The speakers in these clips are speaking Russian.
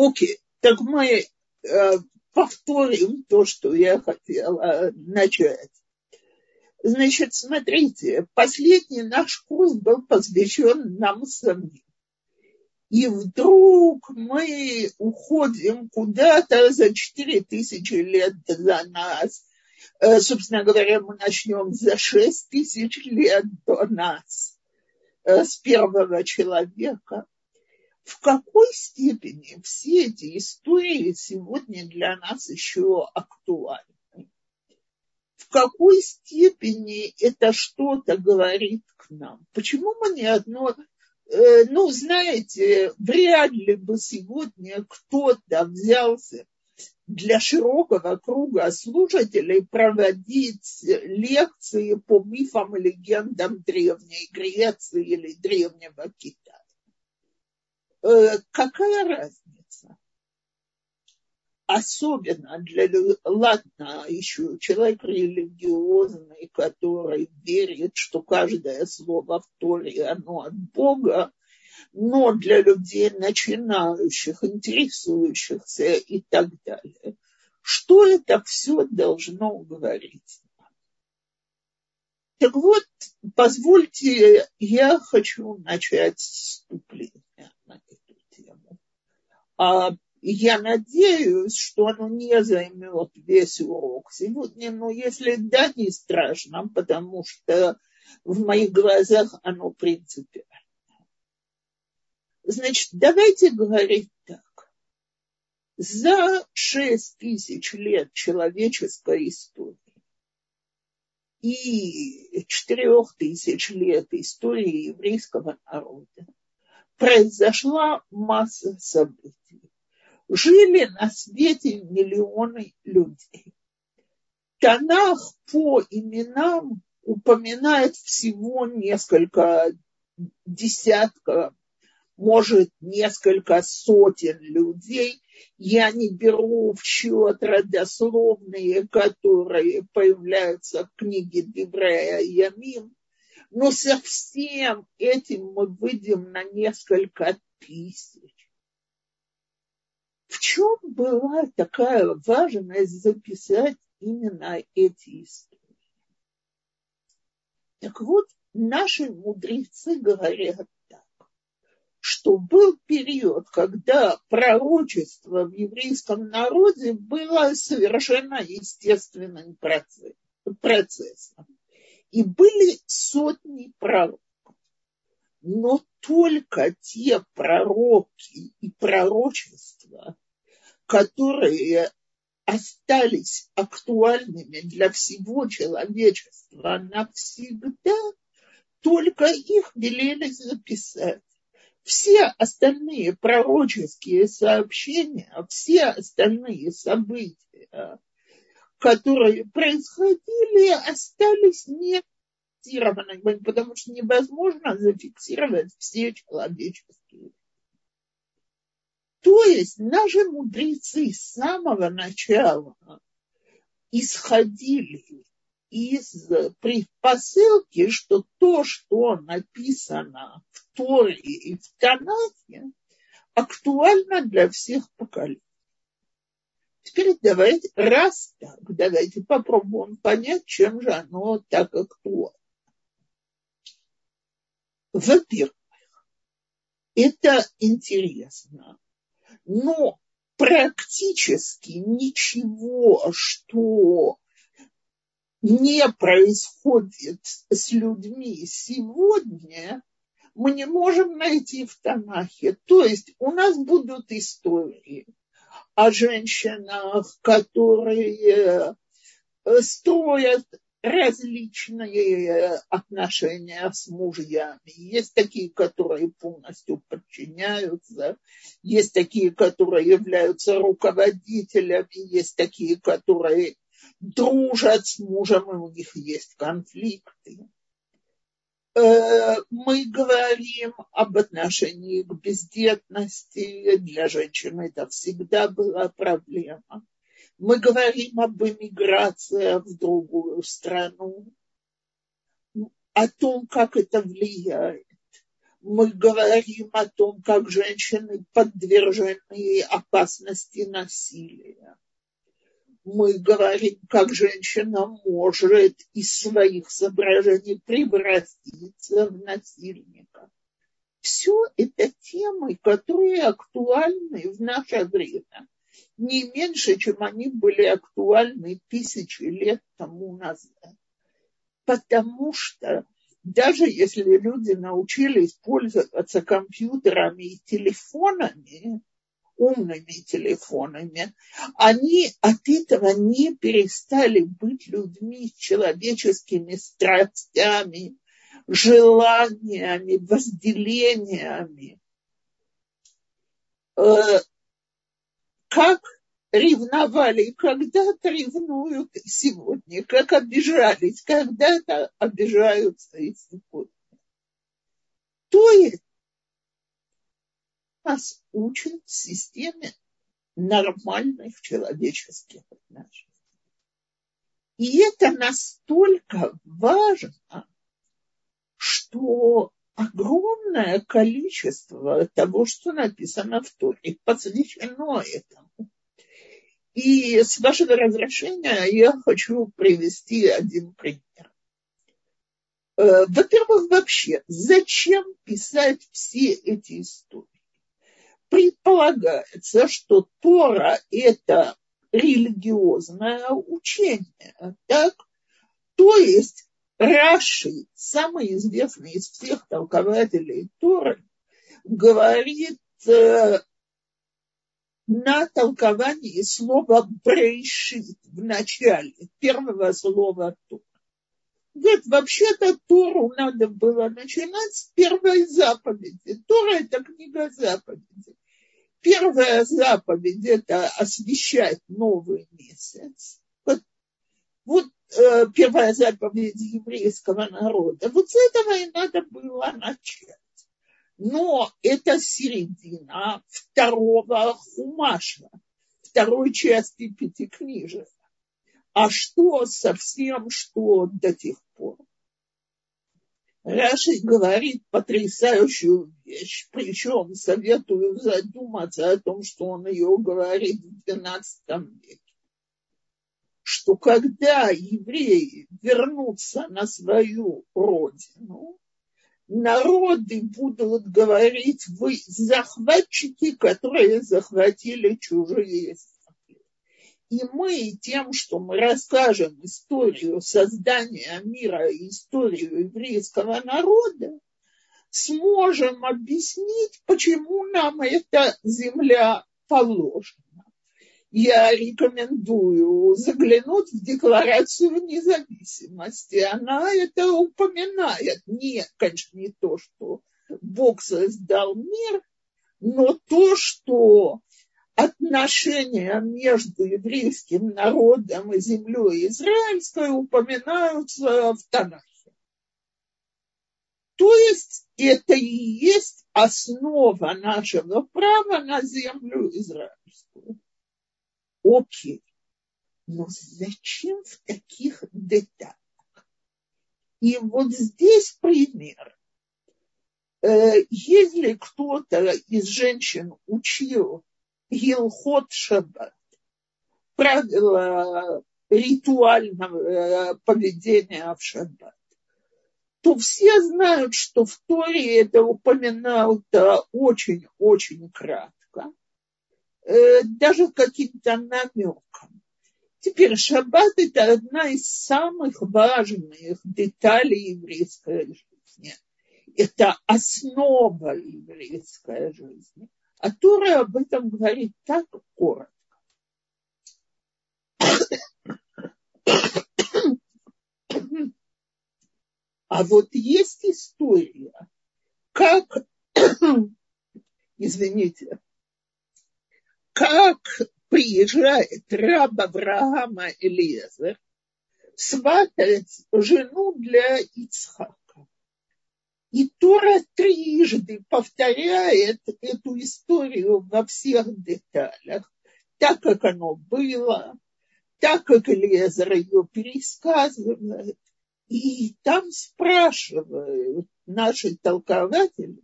Окей, так мы э, повторим то, что я хотела начать. Значит, смотрите, последний наш курс был посвящен нам самим. И вдруг мы уходим куда-то за 4000 лет до нас. Э, собственно говоря, мы начнем за 6 тысяч лет до нас, э, с первого человека. В какой степени все эти истории сегодня для нас еще актуальны? в какой степени это что-то говорит к нам. Почему мы не одно... Э, ну, знаете, вряд ли бы сегодня кто-то взялся для широкого круга слушателей проводить лекции по мифам и легендам Древней Греции или Древнего Китая. Э, какая разница? особенно для, ладно, еще человек религиозный, который верит, что каждое слово в Торе, оно от Бога, но для людей начинающих, интересующихся и так далее. Что это все должно говорить? Так вот, позвольте, я хочу начать тему. А я надеюсь, что оно не займет весь урок сегодня, но если да, не страшно, потому что в моих глазах оно принципиально. Значит, давайте говорить так. За шесть тысяч лет человеческой истории и четырех тысяч лет истории еврейского народа произошла масса событий жили на свете миллионы людей. Танах по именам упоминает всего несколько десятков, может, несколько сотен людей. Я не беру в счет родословные, которые появляются в книге Деврея Ямим, но со всем этим мы выйдем на несколько тысяч в чем была такая важность записать именно эти истории? Так вот, наши мудрецы говорят так, что был период, когда пророчество в еврейском народе было совершенно естественным процессом. И были сотни пророков. Но только те пророки и пророчества, которые остались актуальными для всего человечества навсегда, только их велели записать. Все остальные пророческие сообщения, все остальные события, которые происходили, остались не зафиксированными, потому что невозможно зафиксировать все человеческие то есть наши мудрецы с самого начала исходили из предпосылки, что то, что написано в Торе и в Танахе, актуально для всех поколений. Теперь давайте, раз так, давайте попробуем понять, чем же оно так актуально. Во-первых, это интересно, но практически ничего, что не происходит с людьми сегодня, мы не можем найти в Танахе. То есть у нас будут истории о женщинах, которые строят различные отношения с мужьями. Есть такие, которые полностью подчиняются, есть такие, которые являются руководителями, есть такие, которые дружат с мужем, и у них есть конфликты. Э, мы говорим об отношении к бездетности. Для женщин это всегда была проблема мы говорим об эмиграции в другую страну, о том, как это влияет. Мы говорим о том, как женщины подвержены опасности насилия. Мы говорим, как женщина может из своих соображений превратиться в насильника. Все это темы, которые актуальны в наше время не меньше, чем они были актуальны тысячи лет тому назад. Потому что даже если люди научились пользоваться компьютерами и телефонами, умными телефонами, они от этого не перестали быть людьми человеческими страстями, желаниями, возделениями. Э, как ревновали когда-то, ревнуют сегодня, как обижались, когда-то обижаются и сегодня. То есть нас учат системе нормальных человеческих отношений. И это настолько важно, что огромное количество того, что написано в Торе, посвящено этому. И с вашего разрешения я хочу привести один пример. Э, во-первых, вообще, зачем писать все эти истории? Предполагается, что Тора – это религиозное учение, так? То есть Раши, самый известный из всех толкователей Торы, говорит э, на толковании слова «брейшит» в начале, первого слова Тора. Говорит, вообще-то Тору надо было начинать с первой заповеди. Тора – это книга заповедей. Первая заповедь – это освещать новый месяц. Вот, вот Э, первая заповедь еврейского народа. Вот с этого и надо было начать. Но это середина второго хумаша, второй части пятикнижия. А что со всем, что до тех пор? Раши говорит потрясающую вещь, причем советую задуматься о том, что он ее говорит в XII веке что когда евреи вернутся на свою родину, народы будут говорить, вы захватчики, которые захватили чужие. И мы тем, что мы расскажем историю создания мира и историю еврейского народа, сможем объяснить, почему нам эта земля положена я рекомендую заглянуть в Декларацию независимости. Она это упоминает. Не, конечно, не то, что Бог создал мир, но то, что отношения между еврейским народом и землей израильской упоминаются в Танахе. То есть это и есть основа нашего права на землю израильскую. Окей. Но зачем в таких деталях? И вот здесь пример. Э, если кто-то из женщин учил Гилхот Шаббат, правила ритуального э, поведения в Шаббат, то все знают, что в Торе это упоминают очень-очень кратко Э, даже каким-то намеком. Теперь шаббат – это одна из самых важных деталей еврейской жизни. Это основа еврейской жизни. А Тура об этом говорит так коротко. А вот есть история, как, извините, как приезжает раб Авраама Элиезер сватать жену для Ицхака. И Тора трижды повторяет эту историю во всех деталях, так как оно было, так как Элиезер ее пересказывает. И там спрашивают наши толкователи,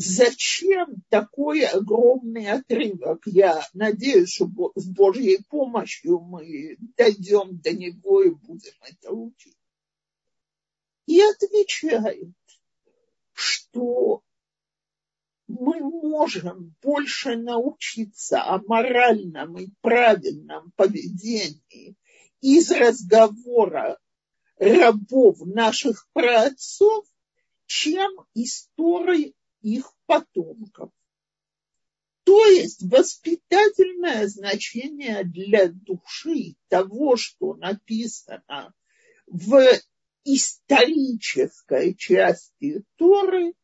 Зачем такой огромный отрывок? Я надеюсь, что с Божьей помощью мы дойдем до него и будем это учить. И отвечает, что мы можем больше научиться о моральном и правильном поведении из разговора рабов наших праотцов, чем истории их потомков. То есть воспитательное значение для души того, что написано в исторической части Торы,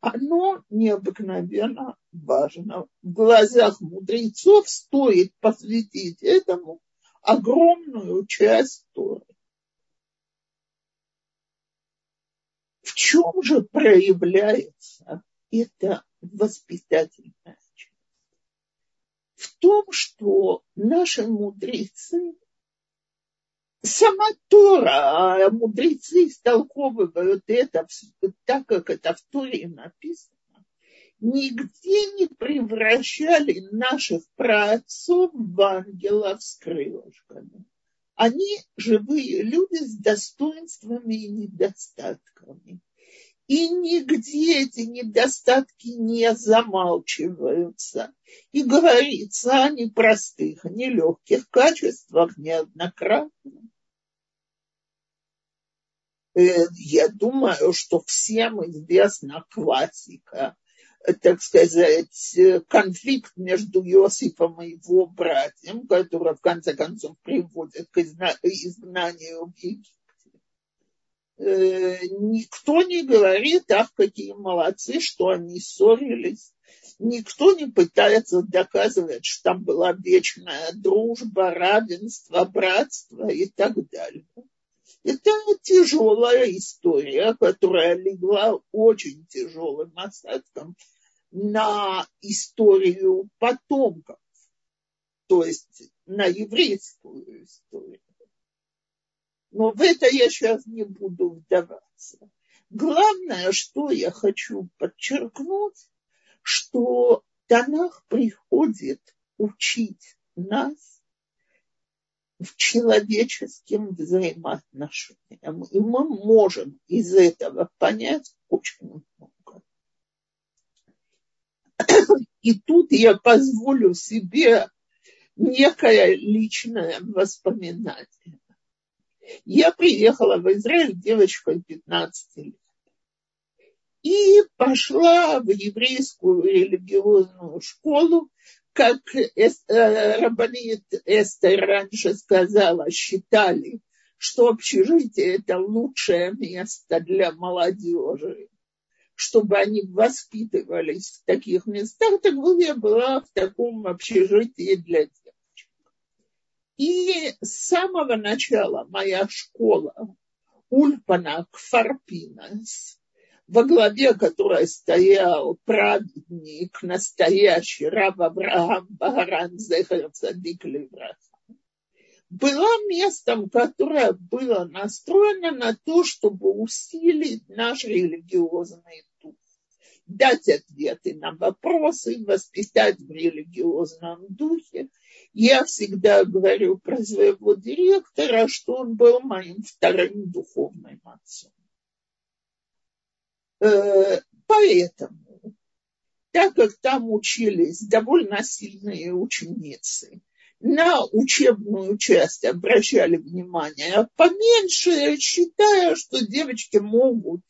оно необыкновенно важно. В глазах мудрецов стоит посвятить этому огромную часть Торы. В чем же проявляется это воспитательная часть. В том, что наши мудрецы, сама Тора, а мудрецы истолковывают это так, как это в Торе написано, нигде не превращали наших праотцов в ангелов с крылышками. Они живые люди с достоинствами и недостатками. И нигде эти недостатки не замалчиваются. И говорится о непростых, нелегких качествах неоднократно. Э, я думаю, что всем известна классика, так сказать, конфликт между Иосифом и его братьем, который в конце концов приводит к изгнанию в Египет Э, никто не говорит, ах, какие молодцы, что они ссорились. Никто не пытается доказывать, что там была вечная дружба, равенство, братство и так далее. Это тяжелая история, которая легла очень тяжелым осадком на историю потомков, то есть на еврейскую историю. Но в это я сейчас не буду вдаваться. Главное, что я хочу подчеркнуть, что Танах приходит учить нас в человеческим взаимоотношениям. И мы можем из этого понять очень много. И тут я позволю себе некое личное воспоминание. Я приехала в Израиль девочкой 15 лет. И пошла в еврейскую религиозную школу, как э, Рабанит Эстер раньше сказала, считали, что общежитие – это лучшее место для молодежи, чтобы они воспитывались в таких местах. Так вот я была в таком общежитии для детей. И с самого начала моя школа Ульпана Кфарпинас, во главе которой стоял праведник, настоящий раб Авраам Багаран Зехер Цадик Левраха, была местом, которое было настроено на то, чтобы усилить наш религиозный дух, дать ответы на вопросы, воспитать в религиозном духе – я всегда говорю про своего директора, что он был моим вторым духовным отцом. Э, поэтому, так как там учились довольно сильные ученицы, на учебную часть обращали внимание, поменьше, считая, что девочки могут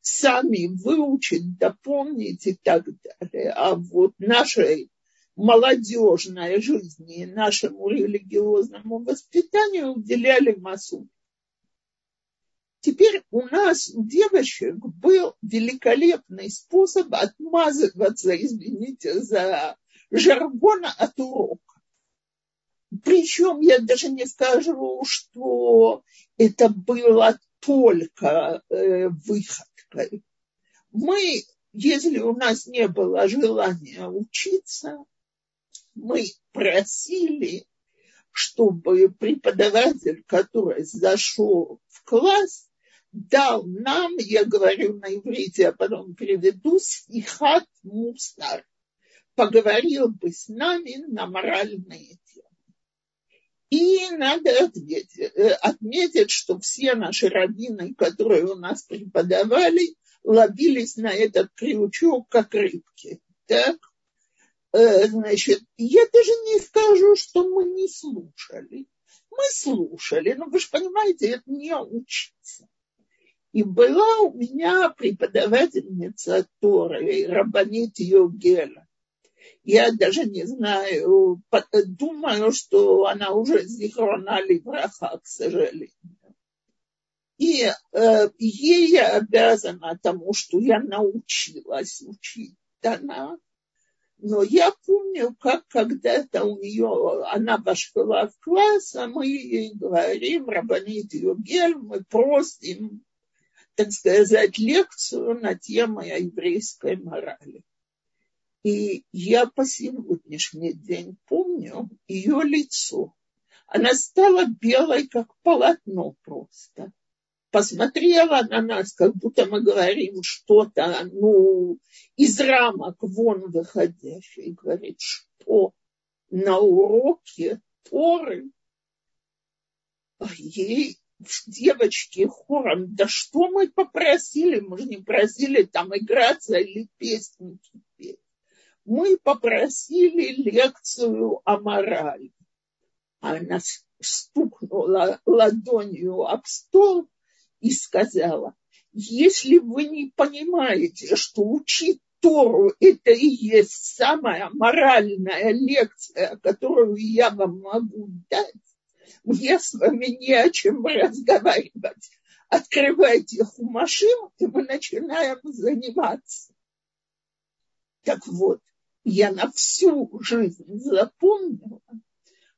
сами выучить, дополнить и так далее. А вот нашей молодежной жизни нашему религиозному воспитанию уделяли массу. Теперь у нас, у девочек, был великолепный способ отмазываться, извините за жаргон, от урока. Причем я даже не скажу, что это было только э, выходкой. Мы, если у нас не было желания учиться, мы просили, чтобы преподаватель, который зашел в класс, дал нам, я говорю на иврите, а потом переведу, сихат мусар. Поговорил бы с нами на моральные темы. И надо отметить, э, отметить, что все наши раввины, которые у нас преподавали, ловились на этот крючок, как рыбки. Так? Э, значит, я даже не скажу, что мы не слушали. Мы слушали, но вы же понимаете, это не учиться. И была у меня преподавательница Торы, Рабанит Йогела. Я даже не знаю, думаю, что она уже зихрона Ливраха, к сожалению. И э, ей я обязана тому, что я научилась учить Танах. Но я помню, как когда-то у нее, она вошла в класс, а мы ей говорим, Рабанит Югель, мы просим, так сказать, лекцию на тему еврейской морали. И я по сегодняшний день помню ее лицо. Она стала белой, как полотно просто посмотрела на нас, как будто мы говорим что-то, ну, из рамок вон выходящее, и говорит, что на уроке Торы а ей девочки хором, да что мы попросили, мы же не просили там играться или песни петь. Мы попросили лекцию о морали. Она стукнула ладонью об стол и сказала, если вы не понимаете, что учить Тору – это и есть самая моральная лекция, которую я вам могу дать, мне с вами не о чем разговаривать. Открывайте хумашим, и мы начинаем заниматься. Так вот, я на всю жизнь запомнила,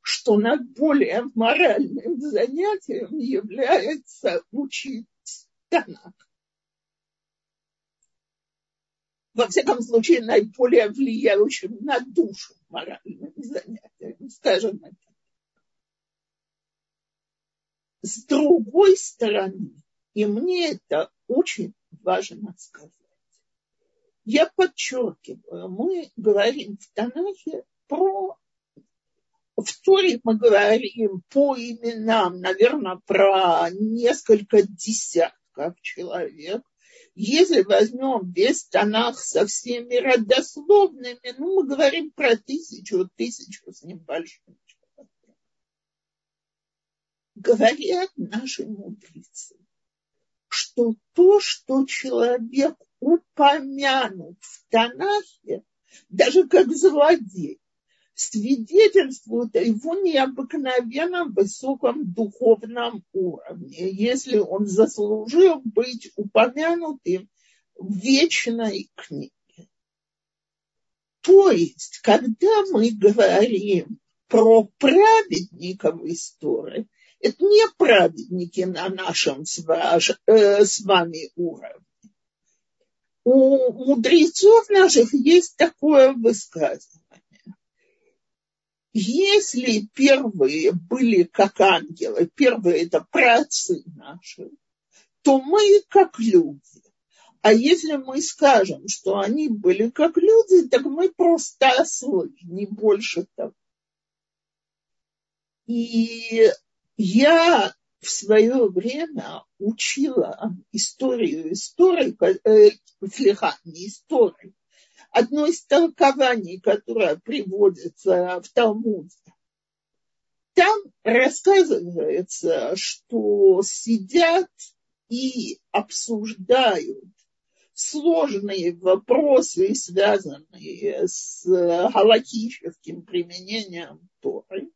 что над более моральным занятием является учить Танах. Во всяком случае, наиболее влияющим на душу моральным занятием, скажем это. С другой стороны, и мне это очень важно сказать, я подчеркиваю, мы говорим в Танахе про в Торе мы говорим по именам, наверное, про несколько десятков человек. Если возьмем весь Танах со всеми родословными, ну, мы говорим про тысячу, тысячу с небольшим. Говорят наши мудрецы, что то, что человек упомянут в Танахе, даже как злодей, свидетельствует о его необыкновенно высоком духовном уровне, если он заслужил быть упомянутым в вечной книге. То есть, когда мы говорим про праведников истории, это не праведники на нашем э, с вами уровне. У мудрецов наших есть такое высказывание если первые были как ангелы, первые это праотцы наши, то мы как люди. А если мы скажем, что они были как люди, так мы просто ослы, не больше того. И я в свое время учила историю истории, э, не истории, одно из толкований, которое приводится в Талмуде. Там рассказывается, что сидят и обсуждают сложные вопросы, связанные с галактическим применением Торы.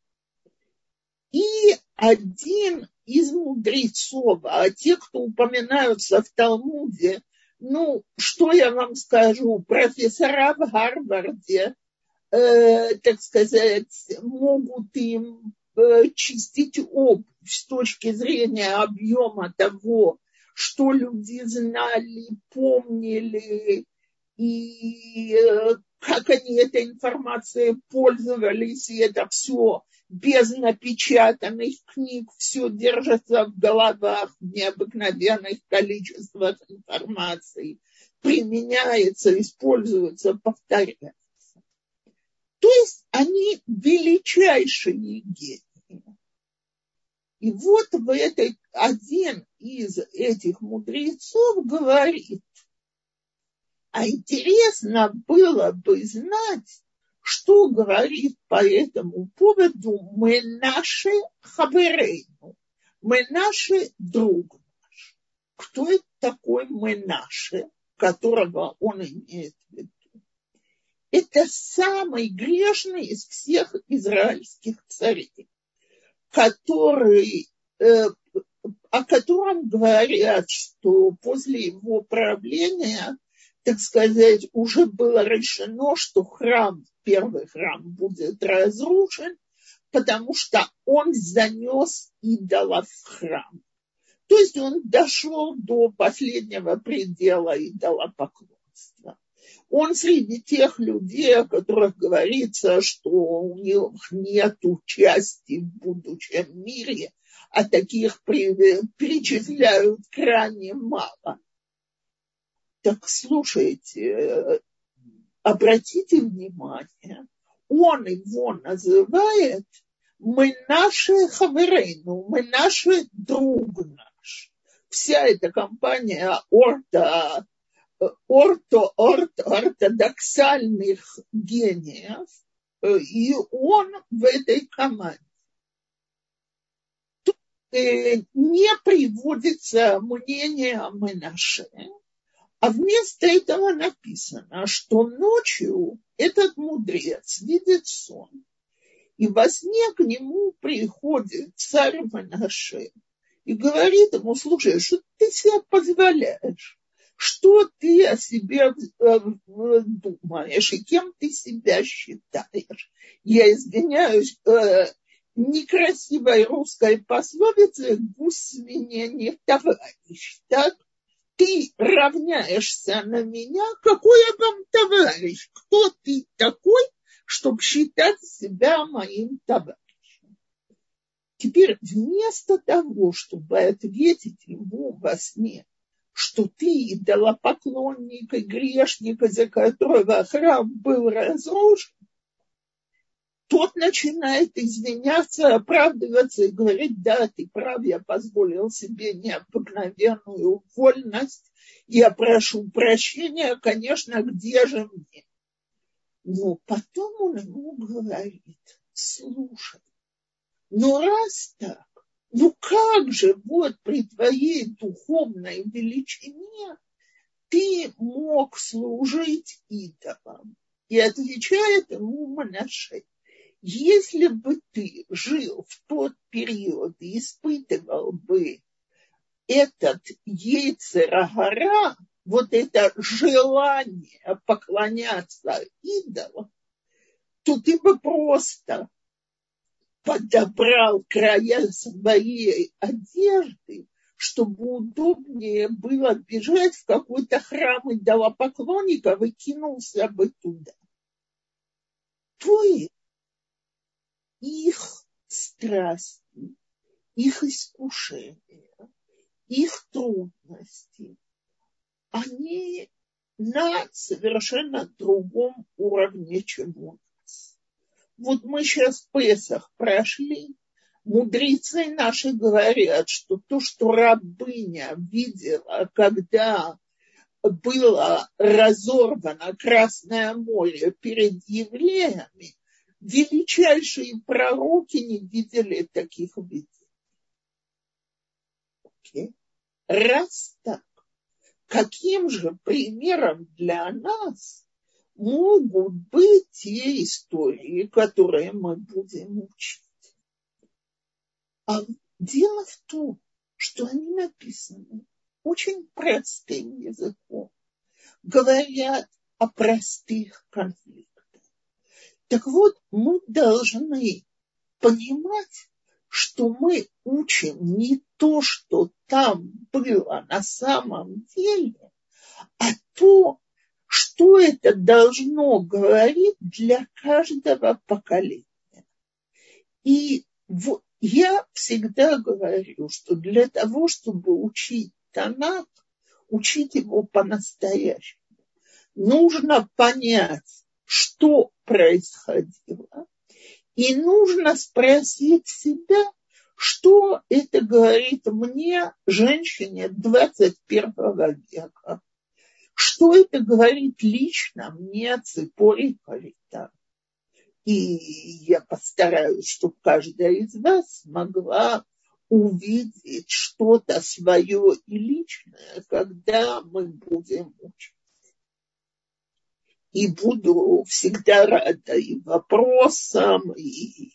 И один из мудрецов, а те, кто упоминаются в Талмуде, ну, что я вам скажу, профессора в Гарварде, э, так сказать, могут им э, чистить обувь с точки зрения объема того, что люди знали, помнили и э, как они этой информацией пользовались, и это все без напечатанных книг, все держится в головах в необыкновенных количествах информации, применяется, используется, повторяется. То есть они величайшие гении. И вот в этой, один из этих мудрецов говорит, а интересно было бы знать, что говорит по этому поводу мы наши хаверейну, мы наши друг наш. Кто это такой мы наши, которого он имеет в виду? Это самый грешный из всех израильских царей, который, э, о котором говорят, что после его правления так сказать, уже было решено, что храм, первый храм будет разрушен, потому что он занес идола в храм. То есть он дошел до последнего предела идолопоклонства. Он среди тех людей, о которых говорится, что у них нет участия в будущем мире, а таких перечисляют крайне мало. Так слушайте, обратите внимание, он его называет мы наши хаверейну, мы наши друг наш. Вся эта компания орто, орто, орто, ортодоксальных гениев, и он в этой команде. Тут э, не приводится мнение о Менаше, а вместо этого написано, что ночью этот мудрец видит сон, и во сне к нему приходит царь Манаше и говорит ему, слушай, что ты себе позволяешь? Что ты о себе э, думаешь и кем ты себя считаешь? Я извиняюсь, э, некрасивой русской пословице гусь свинья не товарищ, так? Ты равняешься на меня, какой я вам товарищ? Кто ты такой, чтобы считать себя моим товарищем? Теперь вместо того, чтобы ответить ему во сне, что ты идолопоклонник и грешник, из-за которого храм был разрушен, тот начинает извиняться, оправдываться и говорить, да, ты прав, я позволил себе необыкновенную вольность, я прошу прощения, конечно, где же мне? Но потом он ему говорит, слушай, ну раз так, ну как же вот при твоей духовной величине ты мог служить идолам? И отвечает ему Монашей, если бы ты жил в тот период и испытывал бы этот яйцерагора, вот это желание поклоняться идолам, то ты бы просто подобрал края своей одежды, чтобы удобнее было бежать в какой-то храм идолопоклонников и кинулся бы туда. То есть их страсти, их искушения, их трудности, они на совершенно другом уровне, чем у нас. Вот мы сейчас в Песах прошли, мудрецы наши говорят, что то, что рабыня видела, когда было разорвано Красное море перед евреями, величайшие пророки не видели таких видений. Okay. Раз так, каким же примером для нас могут быть те истории, которые мы будем учить? А дело в том, что они написаны очень простым языком, говорят о простых конфликтах. Так вот, мы должны понимать, что мы учим не то, что там было на самом деле, а то, что это должно говорить для каждого поколения. И я всегда говорю, что для того, чтобы учить Танак, учить его по-настоящему, нужно понять, что происходило, и нужно спросить себя, что это говорит мне, женщине 21 века? Что это говорит лично мне, Ципори Калита? И я постараюсь, чтобы каждая из вас могла увидеть что-то свое и личное, когда мы будем учить. И буду всегда рада и вопросам, и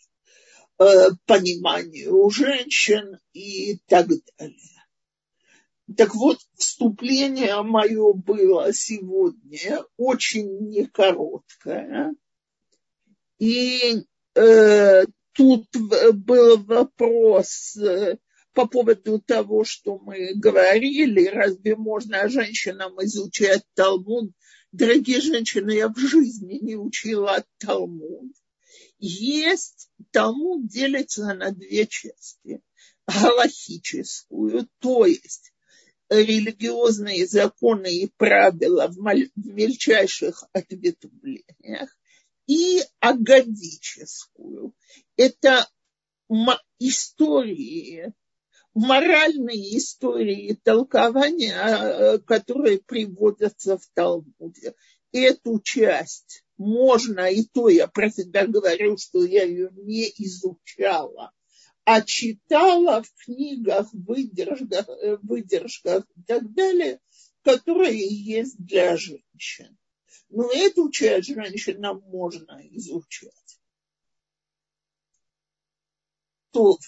Э, пониманию женщин и так далее. Так вот, вступление мое было сегодня очень некороткое. И э, тут был вопрос э, по поводу того, что мы говорили, разве можно женщинам изучать Талмуд? Дорогие женщины, я в жизни не учила Талмуд есть Талмуд делится на две части. Галахическую, то есть религиозные законы и правила в мельчайших ответвлениях, и агадическую. Это истории, моральные истории толкования, э, которые приводятся в Талмуде. Эту часть можно, и то я про себя говорю, что я ее не изучала, а читала в книгах, выдержках, э, выдержках и так далее, которые есть для женщин. Но эту часть женщинам можно изучать. То,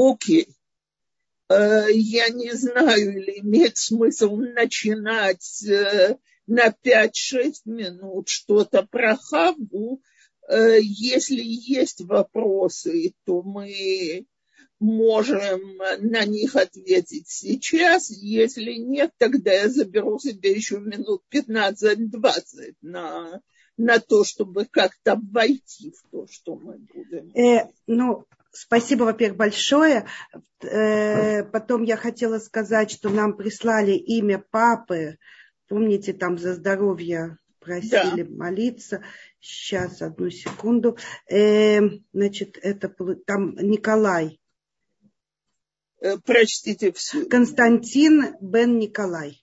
окей. Э, я не знаю, или имеет смысл начинать э, на 5-6 минут что-то про Хаву. Э, если есть вопросы, то мы можем на них ответить сейчас. Если нет, тогда я заберу себе еще минут 15-20 на, на то, чтобы как-то войти в то, что мы будем. Э, ну, спасибо, во-первых, большое. Э, потом я хотела сказать, что нам прислали имя папы Помните, там за здоровье просили да. молиться. Сейчас, одну секунду. Э, значит, это там Николай. Э, прочтите все. Константин Бен Николай.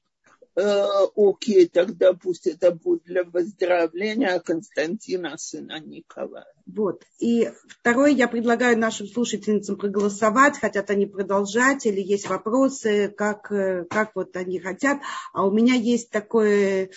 Э, окей, тогда пусть это будет для выздоровления Константина, сына Николая. Вот. И второе, я предлагаю нашим слушательницам проголосовать, хотят они продолжать, или есть вопросы, как, э, как вот они хотят. А у меня есть такой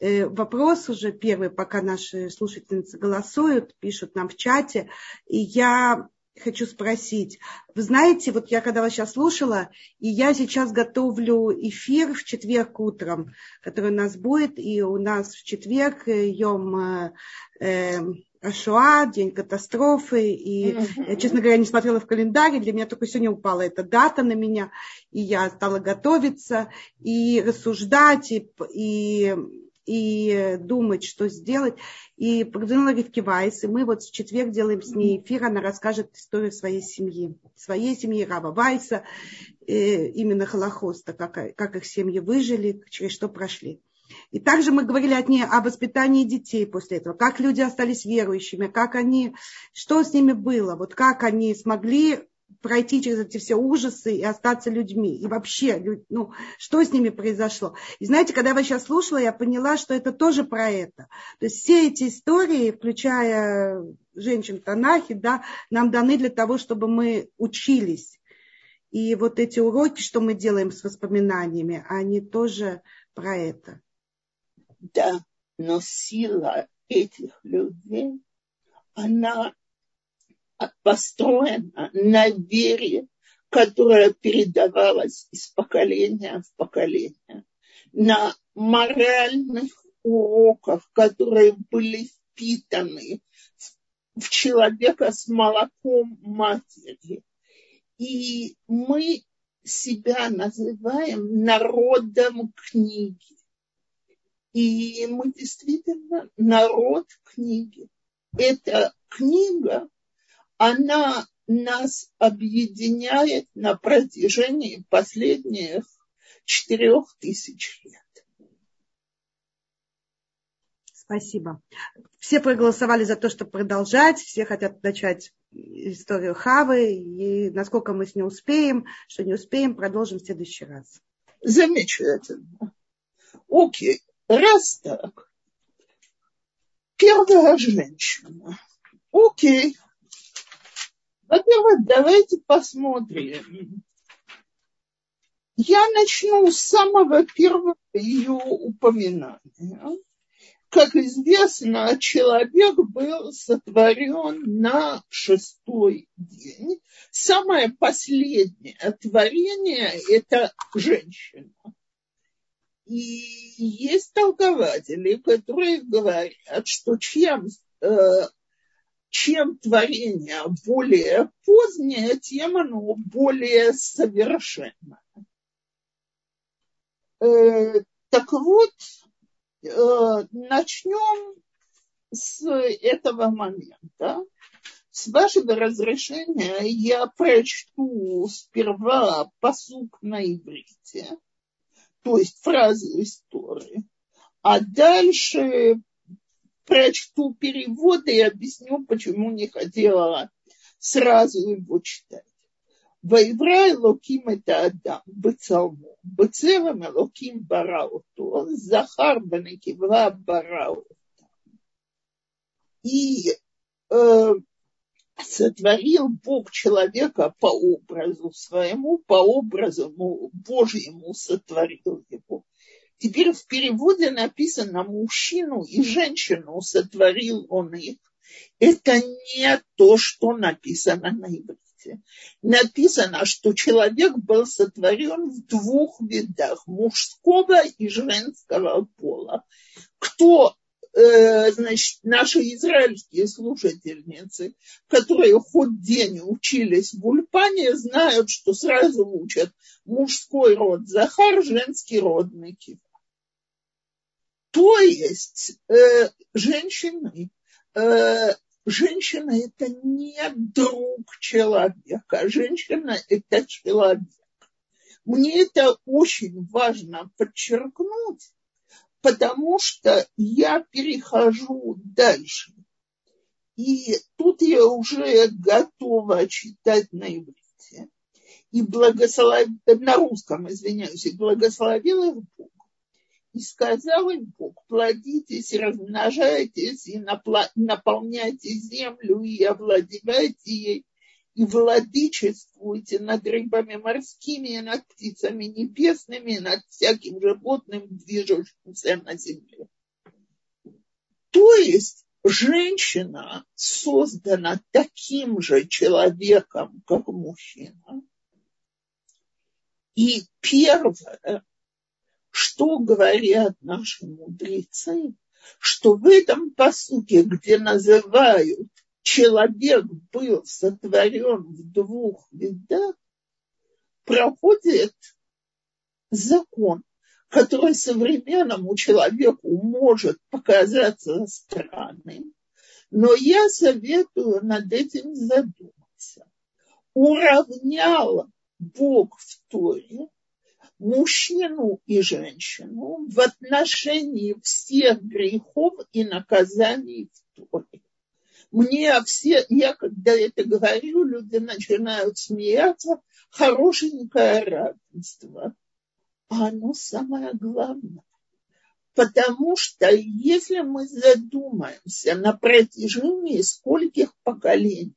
э, вопрос уже первый, пока наши слушательницы голосуют, пишут нам в чате. И я хочу спросить. Вы знаете, вот я когда вас сейчас слушала, и я сейчас готовлю эфир в четверг утром, который у нас будет, и у нас в четверг Йом э, э, Ашуа, день катастрофы, и я, честно говоря, не смотрела в календарь, для меня только сегодня упала эта дата на меня, и я стала готовиться и рассуждать, и, и и думать, что сделать. И позвонила Ривки Вайс, и мы вот в четверг делаем с ней эфир, она расскажет историю своей семьи, своей семьи Рава Вайса, э, именно Холохоста, как, как их семьи выжили, через что прошли. И также мы говорили от ней о воспитании детей после этого, как люди остались верующими, как они, что с ними было, вот как они смогли пройти через эти все ужасы и остаться людьми. И вообще, ну, что с ними произошло. И знаете, когда я вас сейчас слушала, я поняла, что это тоже про это. То есть все эти истории, включая женщин Танахи, да, нам даны для того, чтобы мы учились. И вот эти уроки, что мы делаем с воспоминаниями, они тоже про это. Да, но сила этих людей, она построена на вере, которая передавалась из поколения в поколение, на моральных уроках, которые были впитаны в человека с молоком матери. И мы себя называем народом книги. И мы действительно народ книги. Эта книга, она нас объединяет на протяжении последних четырех тысяч лет. Спасибо. Все проголосовали за то, чтобы продолжать. Все хотят начать историю Хавы. И насколько мы с ней успеем, что не успеем, продолжим в следующий раз. Замечательно. Окей. Раз так. Первая женщина. Окей. Во-первых, давайте посмотрим. Я начну с самого первого ее упоминания как известно, человек был сотворен на шестой день. Самое последнее творение – это женщина. И есть толкователи, которые говорят, что чем, э, чем творение более позднее, тем оно более совершенно. Э, так вот, Э, начнем с этого момента. С вашего разрешения я прочту сперва посук на иврите, то есть фразу истории, а дальше прочту перевод и объясню, почему не хотела сразу его читать. Ваевра Элоким это Адам, Бецалму, Бецелом Элоким Барауту, он Захар Банакивла Барауту. И э, сотворил Бог человека по образу своему, по образу ну, Божьему сотворил его. Теперь в переводе написано мужчину и женщину сотворил он их. Это не то, что написано на иврите написано, что человек был сотворен в двух видах, мужского и женского пола. Кто э, значит, наши израильские слушательницы, которые хоть день учились в Ульпане, знают, что сразу учат мужской род Захар, женский род Мекива. То есть э, женщины э, женщина – это не друг человека, женщина – это человек. Мне это очень важно подчеркнуть, потому что я перехожу дальше. И тут я уже готова читать на иврите. И благослов... на русском, извиняюсь, и благословил их Бог и сказал им Бог, плодитесь размножайтесь, и наполняйте землю, и овладевайте ей, и владычествуйте над рыбами морскими, и над птицами небесными, и над всяким животным, движущимся на земле. То есть женщина создана таким же человеком, как мужчина. И первое, что говорят наши мудрецы, что в этом посуке, где называют человек был сотворен в двух видах, проходит закон, который современному человеку может показаться странным, но я советую над этим задуматься. Уравнял Бог в Торе мужчину и женщину в отношении всех грехов и наказаний в Торе. Мне все, я когда это говорю, люди начинают смеяться, хорошенькое равенство. А оно самое главное. Потому что если мы задумаемся на протяжении скольких поколений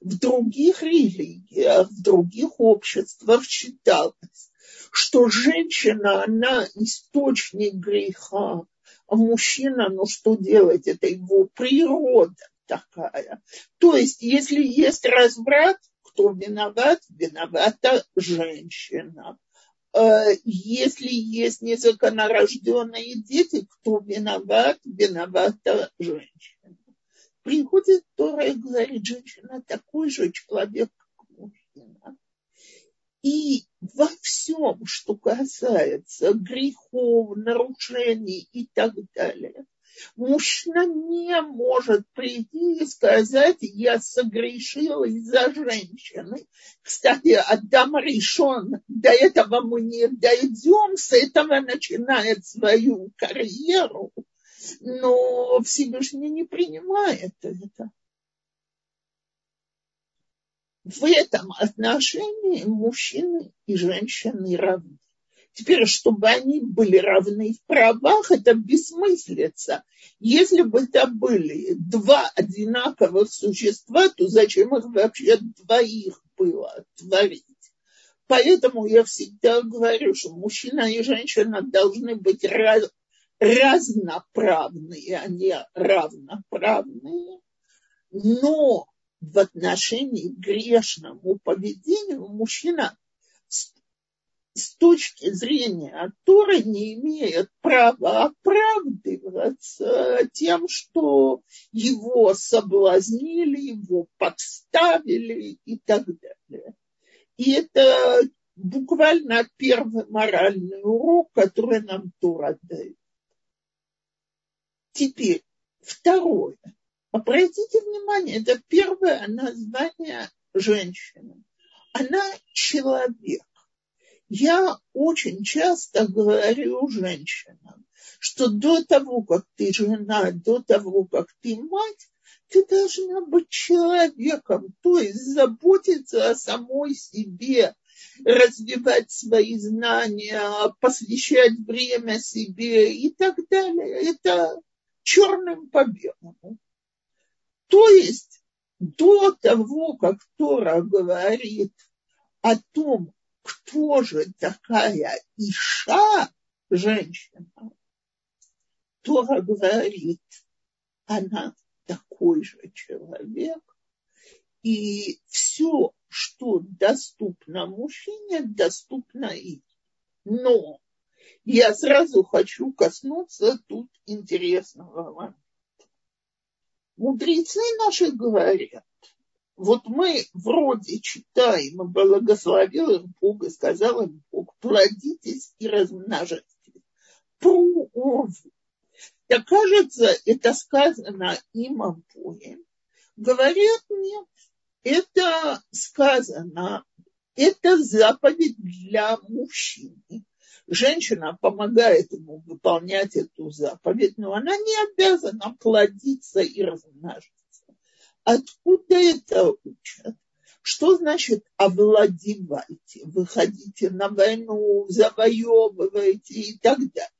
в других религиях, в других обществах считалось, что женщина, она источник греха, а мужчина, ну что делать, это его природа такая. То есть, если есть разврат, кто виноват? Виновата женщина. Э, если есть незаконорожденные дети, кто виноват? Виновата женщина. Приходит Тора и говорит, женщина такой же человек, как мужчина. И во всем, что касается грехов, нарушений и так далее, мужчина не может прийти и сказать, я согрешил из-за женщины. Кстати, Адам решен, до этого мы не дойдем, с этого начинает свою карьеру, но Всевышний не принимает это в этом отношении мужчины и женщины равны. Теперь, чтобы они были равны в правах, это бессмыслица. Если бы это были два одинаковых существа, то зачем их вообще двоих было творить? Поэтому я всегда говорю, что мужчина и женщина должны быть раз, разноправные, а не равноправные. Но в отношении к грешному поведению мужчина с, с точки зрения Торы не имеет права оправдываться тем, что его соблазнили, его подставили и так далее. И это буквально первый моральный урок, который нам Тора дает. Теперь второе – Обратите внимание, это первое название женщины. Она человек. Я очень часто говорю женщинам, что до того, как ты жена, до того, как ты мать, ты должна быть человеком, то есть заботиться о самой себе, развивать свои знания, посвящать время себе и так далее. Это черным по белому. То есть до того, как Тора говорит о том, кто же такая Иша, женщина, Тора говорит, она такой же человек, и все, что доступно мужчине, доступно и. Но я сразу хочу коснуться тут интересного момента. Мудрецы наши говорят, вот мы вроде читаем, благословил им Бог и сказал им Бог, плодитесь и размножайтесь. Про урву. Так кажется, это сказано им обоим. Говорят, нет, это сказано, это заповедь для мужчины женщина помогает ему выполнять эту заповедь, но она не обязана плодиться и размножиться. Откуда это учат? Что значит овладевайте, выходите на войну, завоевывайте и так далее?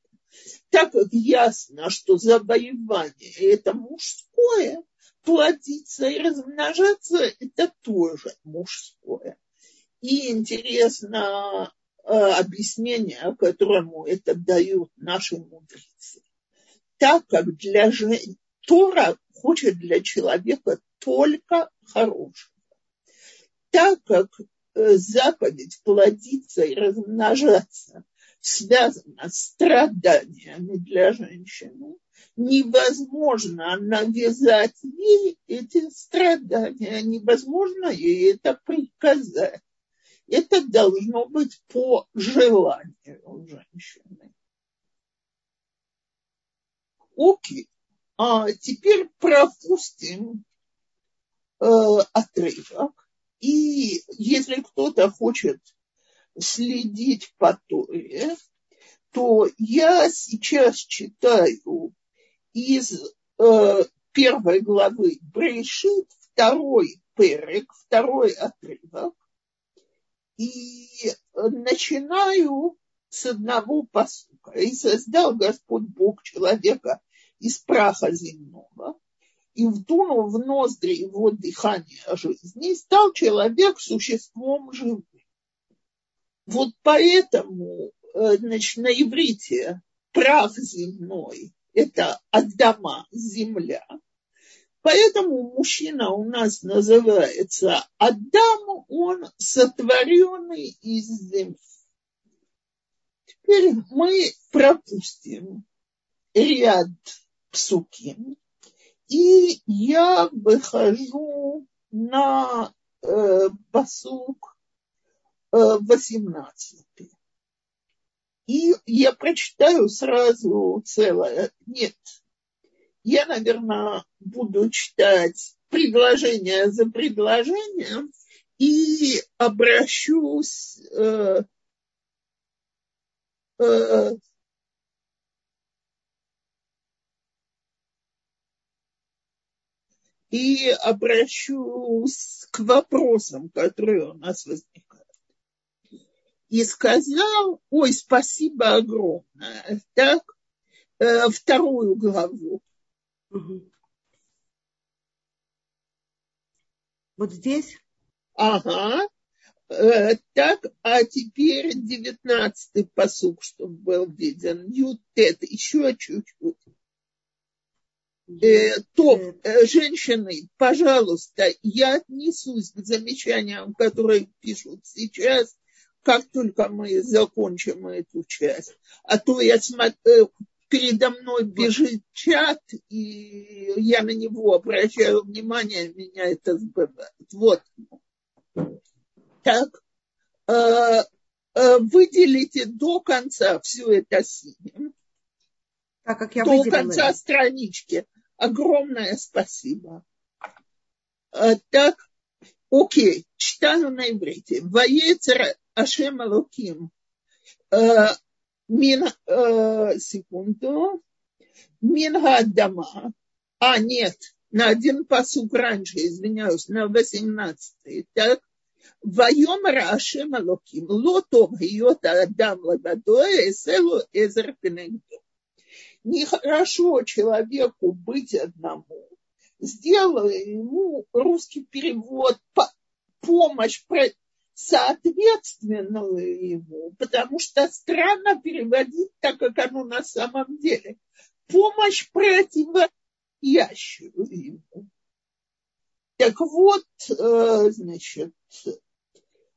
Так как ясно, что завоевание – это мужское, плодиться и размножаться – это тоже мужское. И интересно, объяснение, которому это дают наши мудрецы. Так как для жен... Тора хочет для человека только хорошего. Так как э, заповедь плодиться и размножаться связана с страданиями для женщины, невозможно навязать ей эти страдания, невозможно ей это приказать. Это должно быть по желанию женщины. Окей. А теперь пропустим э, отрывок. И если кто-то хочет следить по Торе, то я сейчас читаю из э, первой главы Брешит, второй перек, второй отрывок, и начинаю с одного посука. И создал Господь Бог человека из праха земного, и вдунул в ноздри его дыхание жизни, и стал человек существом живым. Вот поэтому, э, значит, на иврите прах земной – это Адама, земля – Поэтому мужчина у нас называется Адам, он сотворенный из земли. Теперь мы пропустим ряд псуким, и я выхожу на э, посук 18. И я прочитаю сразу целое. Нет, я, наверное, буду читать предложение за предложением и обращусь э, э, и обращусь к вопросам, которые у нас возникают. И сказал, ой, спасибо огромное. Так, э, вторую главу. Вот здесь? Ага. Э, так, а теперь девятнадцатый посук, чтобы был виден. Ютет, еще чуть-чуть. Э, то, э, женщины, пожалуйста, я отнесусь к замечаниям, которые пишут сейчас, как только мы закончим эту часть. А то я смотрю, э, передо мной бежит чат, и я на него обращаю внимание, меня это сбивает. Вот. Так. Э, э, выделите до конца все это синим. Так как я до конца странички. Огромное спасибо. А, так, окей, читаю на иврите. Ваецер Ашем Алуким. Мин, э, секунду. Минга Адама. А, нет, на один посук раньше, извиняюсь, на 18 так? Вайомара Ашем Алоким, лотом Йота Адам Лагадоя, Эселу Эзер Пенегдо. Нехорошо человеку быть одному. Сделай ему русский перевод, помощь, соответственную ему, потому что странно переводить так, как оно на самом деле. Помощь противостоящую ему. Так вот, э, значит,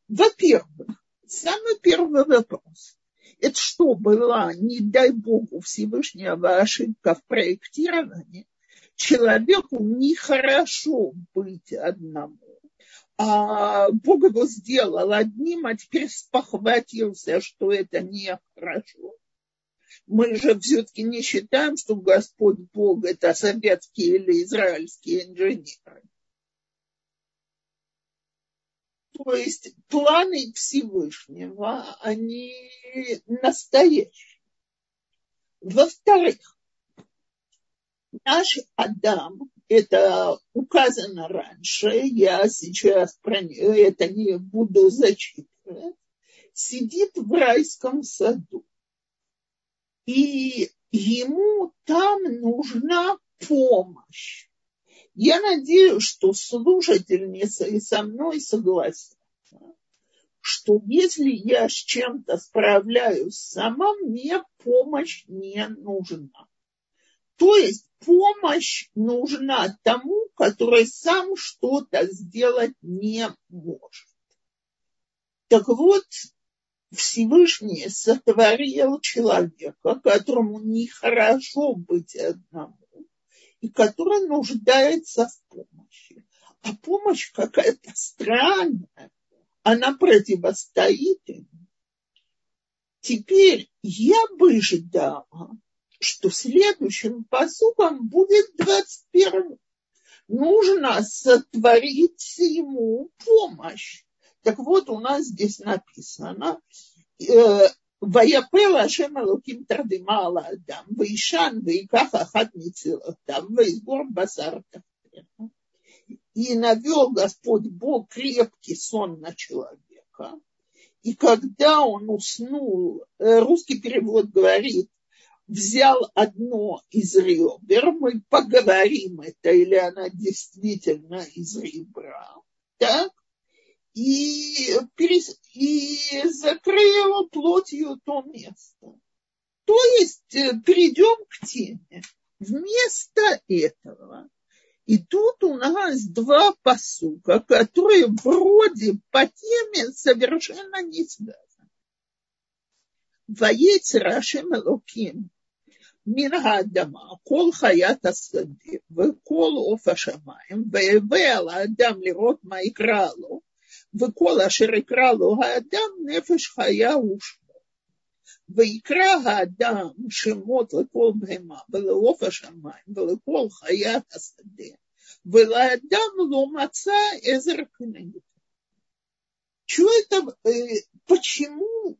во-первых, самый первый вопрос это что была, не дай богу Всевышнего, ошибка в проектировании? Человеку нехорошо быть одному. А Бог его сделал одним, а теперь спохватился, что это нехорошо. Мы же все-таки не считаем, что Господь Бог это советские или израильские инженеры. То есть планы Всевышнего, они настоящие. Во-вторых, наш Адам, это указано раньше, я сейчас про это не буду зачитывать, сидит в райском саду. И ему там нужна помощь. Я надеюсь, что слушательница и со мной согласится, что если я с чем-то справляюсь сама, мне помощь не нужна. То есть помощь нужна тому, который сам что-то сделать не может. Так вот, Всевышний сотворил человека, которому нехорошо быть одному и который нуждается в помощи. А помощь какая-то странная, она противостоит ему. Теперь я бы ждала, что следующим посуком будет 21 нужно сотворить ему помощь. Так вот, у нас здесь написано, э, «Ваяпел Ашем Алуким Тардима Ала Адам, Ваишан, Ваиках Ахат Мицилотам, Ваизгор Басар И навел Господь Бог крепкий сон на человека. И когда он уснул, э, русский перевод говорит, взял одно из ребер, мы поговорим это, или она действительно из ребра, так? и, перес... и закрыл плотью то место. То есть э, перейдем к теме. Вместо этого и тут у нас два посука, которые вроде по теме совершенно не связаны. Воец Рашем Элоким מן האדמה, כל חיית השדה וכל עוף השמיים, והבא על האדם לראות מה יקרא לו, וכל אשר יקרא לו האדם נפש חיה ושמו. ויקרא האדם שמות לכל בהמה ולעוף השמיים ולכל חיית השדה, ולאדם לא מצא עזר כנגד. Что это, почему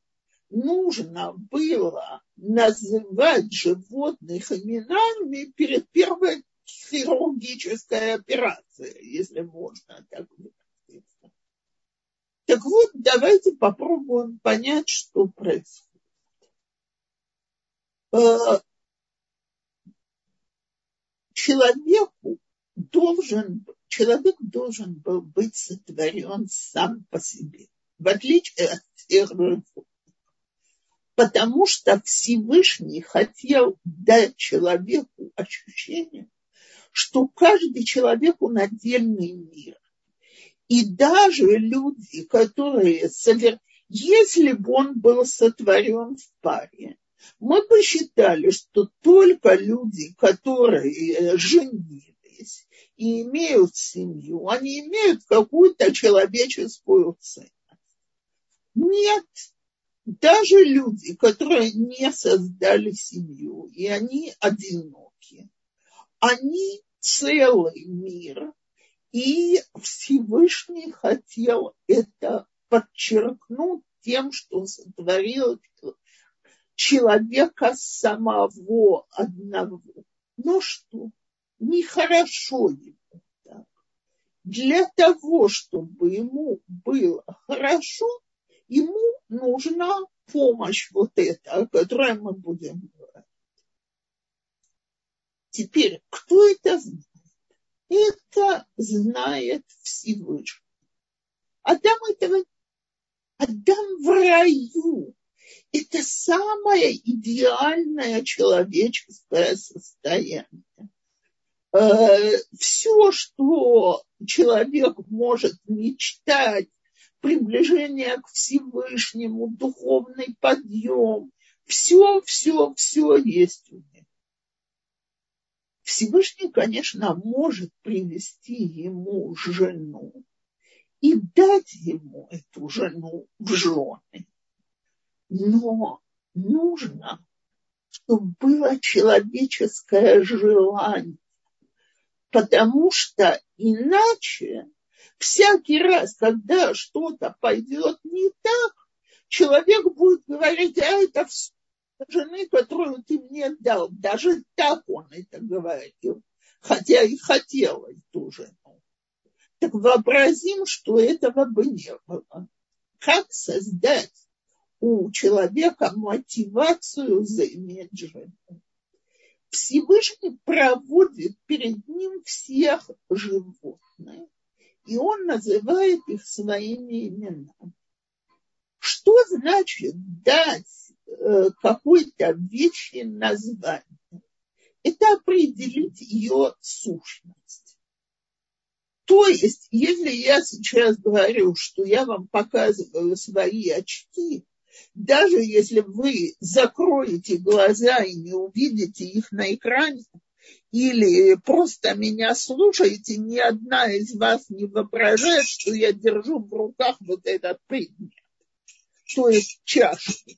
нужно было называть животных именами перед первой хирургической операцией, если можно так выразиться. Так вот, давайте попробуем понять, что происходит. Э, человеку должен, человек должен был быть сотворен сам по себе, в отличие от всех животных. Потому что Всевышний хотел дать человеку ощущение, что каждый человек, он отдельный мир. И даже люди, которые совершили, если бы он был сотворен в паре, мы бы считали, что только люди, которые женились и имеют семью, они имеют какую-то человеческую ценность. Нет, даже люди, которые не создали семью, и они одиноки, они целый мир, и Всевышний хотел это подчеркнуть тем, что сотворил человека самого одного. Но что? Нехорошо ему так. Для того, чтобы ему было хорошо, ему нужна помощь вот эта, о которой мы будем говорить. Теперь, кто это знает? Это знает Всевышний. Адам этого Адам в раю это самое идеальное человеческое состояние. Э, Все, что человек может мечтать, приближение к Всевышнему, духовный подъем, все, все, все есть у него. Всевышний, конечно, может привести ему жену и дать ему эту жену в жены но нужно, чтобы было человеческое желание, потому что иначе всякий раз, когда что-то пойдет не так, человек будет говорить, а это жены, которую ты мне дал. Даже так он это говорил, хотя и хотел эту жену. Так вообразим, что этого бы не было. Как создать у человека мотивацию заиметь жену. Всевышний проводит перед ним всех животных, и он называет их своими именами. Что значит дать э, какой-то вещи название? Это определить ее сущность. То есть, если я сейчас говорю, что я вам показываю свои очки, даже если вы закроете глаза и не увидите их на экране, или просто меня слушаете, ни одна из вас не воображает, что я держу в руках вот этот предмет, то есть чашку.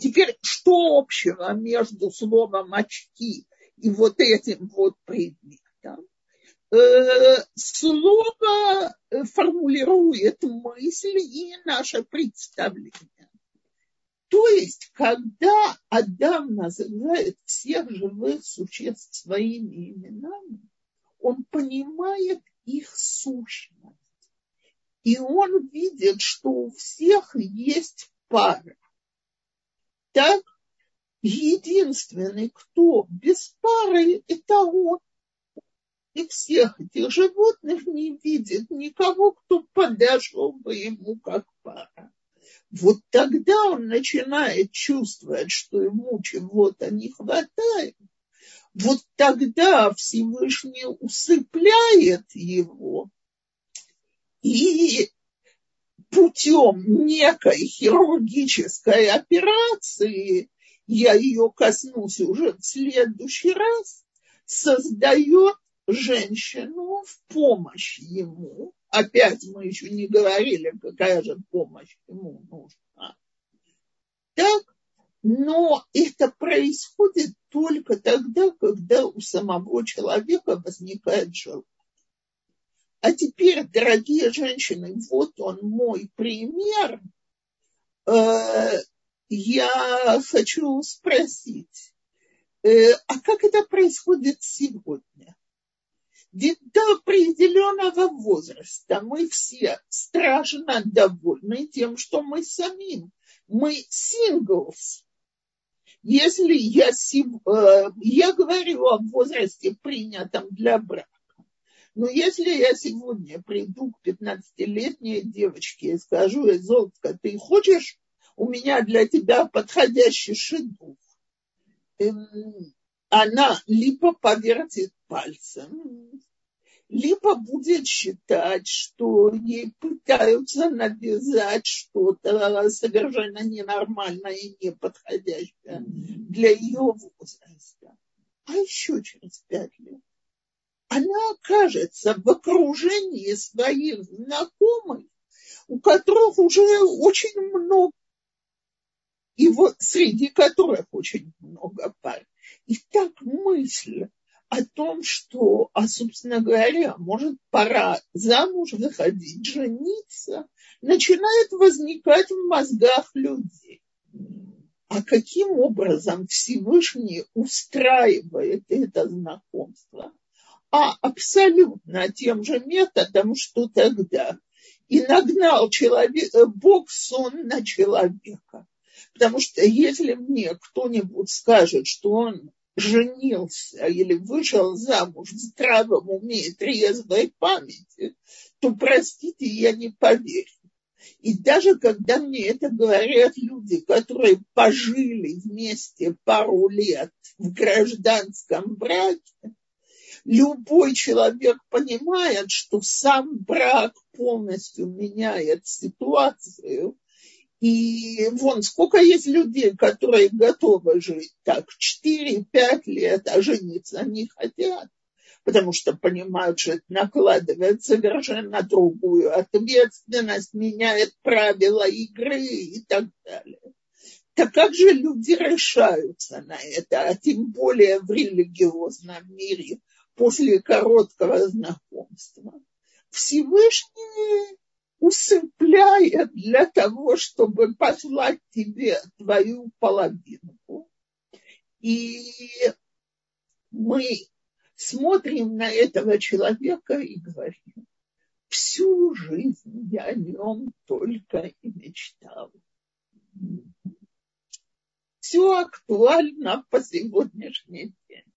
Теперь, что общего между словом очки и вот этим вот предметом? Э, слово формулирует мысли и наше представление. То есть, когда Адам называет всех живых существ своими именами, он понимает их сущность. И он видит, что у всех есть пара. Так, единственный, кто без пары, это он. И всех этих животных не видит никого, кто подошел бы ему как пара вот тогда он начинает чувствовать, что ему чего-то не хватает. Вот тогда Всевышний усыпляет его и путем некой хирургической операции, я ее коснусь уже в следующий раз, создает женщину в помощь ему, опять мы еще не говорили, какая же помощь ему нужна. Так, но это происходит только тогда, когда у самого человека возникает желание. А теперь, дорогие женщины, вот он мой пример. Э, я хочу спросить, э, а как это происходит сегодня? До определенного возраста мы все страшно довольны тем, что мы самим. Мы синглс. Если я, э, я говорю о возрасте, принятом для брака, но если я сегодня приду к 15-летней девочке и скажу, Изолка, ты хочешь у меня для тебя подходящий шедух? Она либо повертит пальцем, либо будет считать, что ей пытаются навязать что-то совершенно ненормальное и неподходящее для ее возраста. А еще через пять лет она окажется в окружении своих знакомых, у которых уже очень много, и вот среди которых очень много пар. И так мысль о том, что, а, собственно говоря, может, пора замуж выходить, жениться, начинает возникать в мозгах людей. А каким образом Всевышний устраивает это знакомство? А абсолютно тем же методом, что тогда. И нагнал человек, Бог сон на человека. Потому что если мне кто-нибудь скажет, что он женился или вышел замуж в здравом уме и трезвой памяти, то, простите, я не поверю. И даже когда мне это говорят люди, которые пожили вместе пару лет в гражданском браке, любой человек понимает, что сам брак полностью меняет ситуацию, и вон, сколько есть людей, которые готовы жить так 4-5 лет, а жениться не хотят, потому что понимают, что это накладывает совершенно другую ответственность, меняет правила игры и так далее. Так как же люди решаются на это, а тем более в религиозном мире после короткого знакомства? Всевышний усыпляет для того, чтобы послать тебе твою половинку. И мы смотрим на этого человека и говорим, всю жизнь я о нем только и мечтал. Все актуально по сегодняшний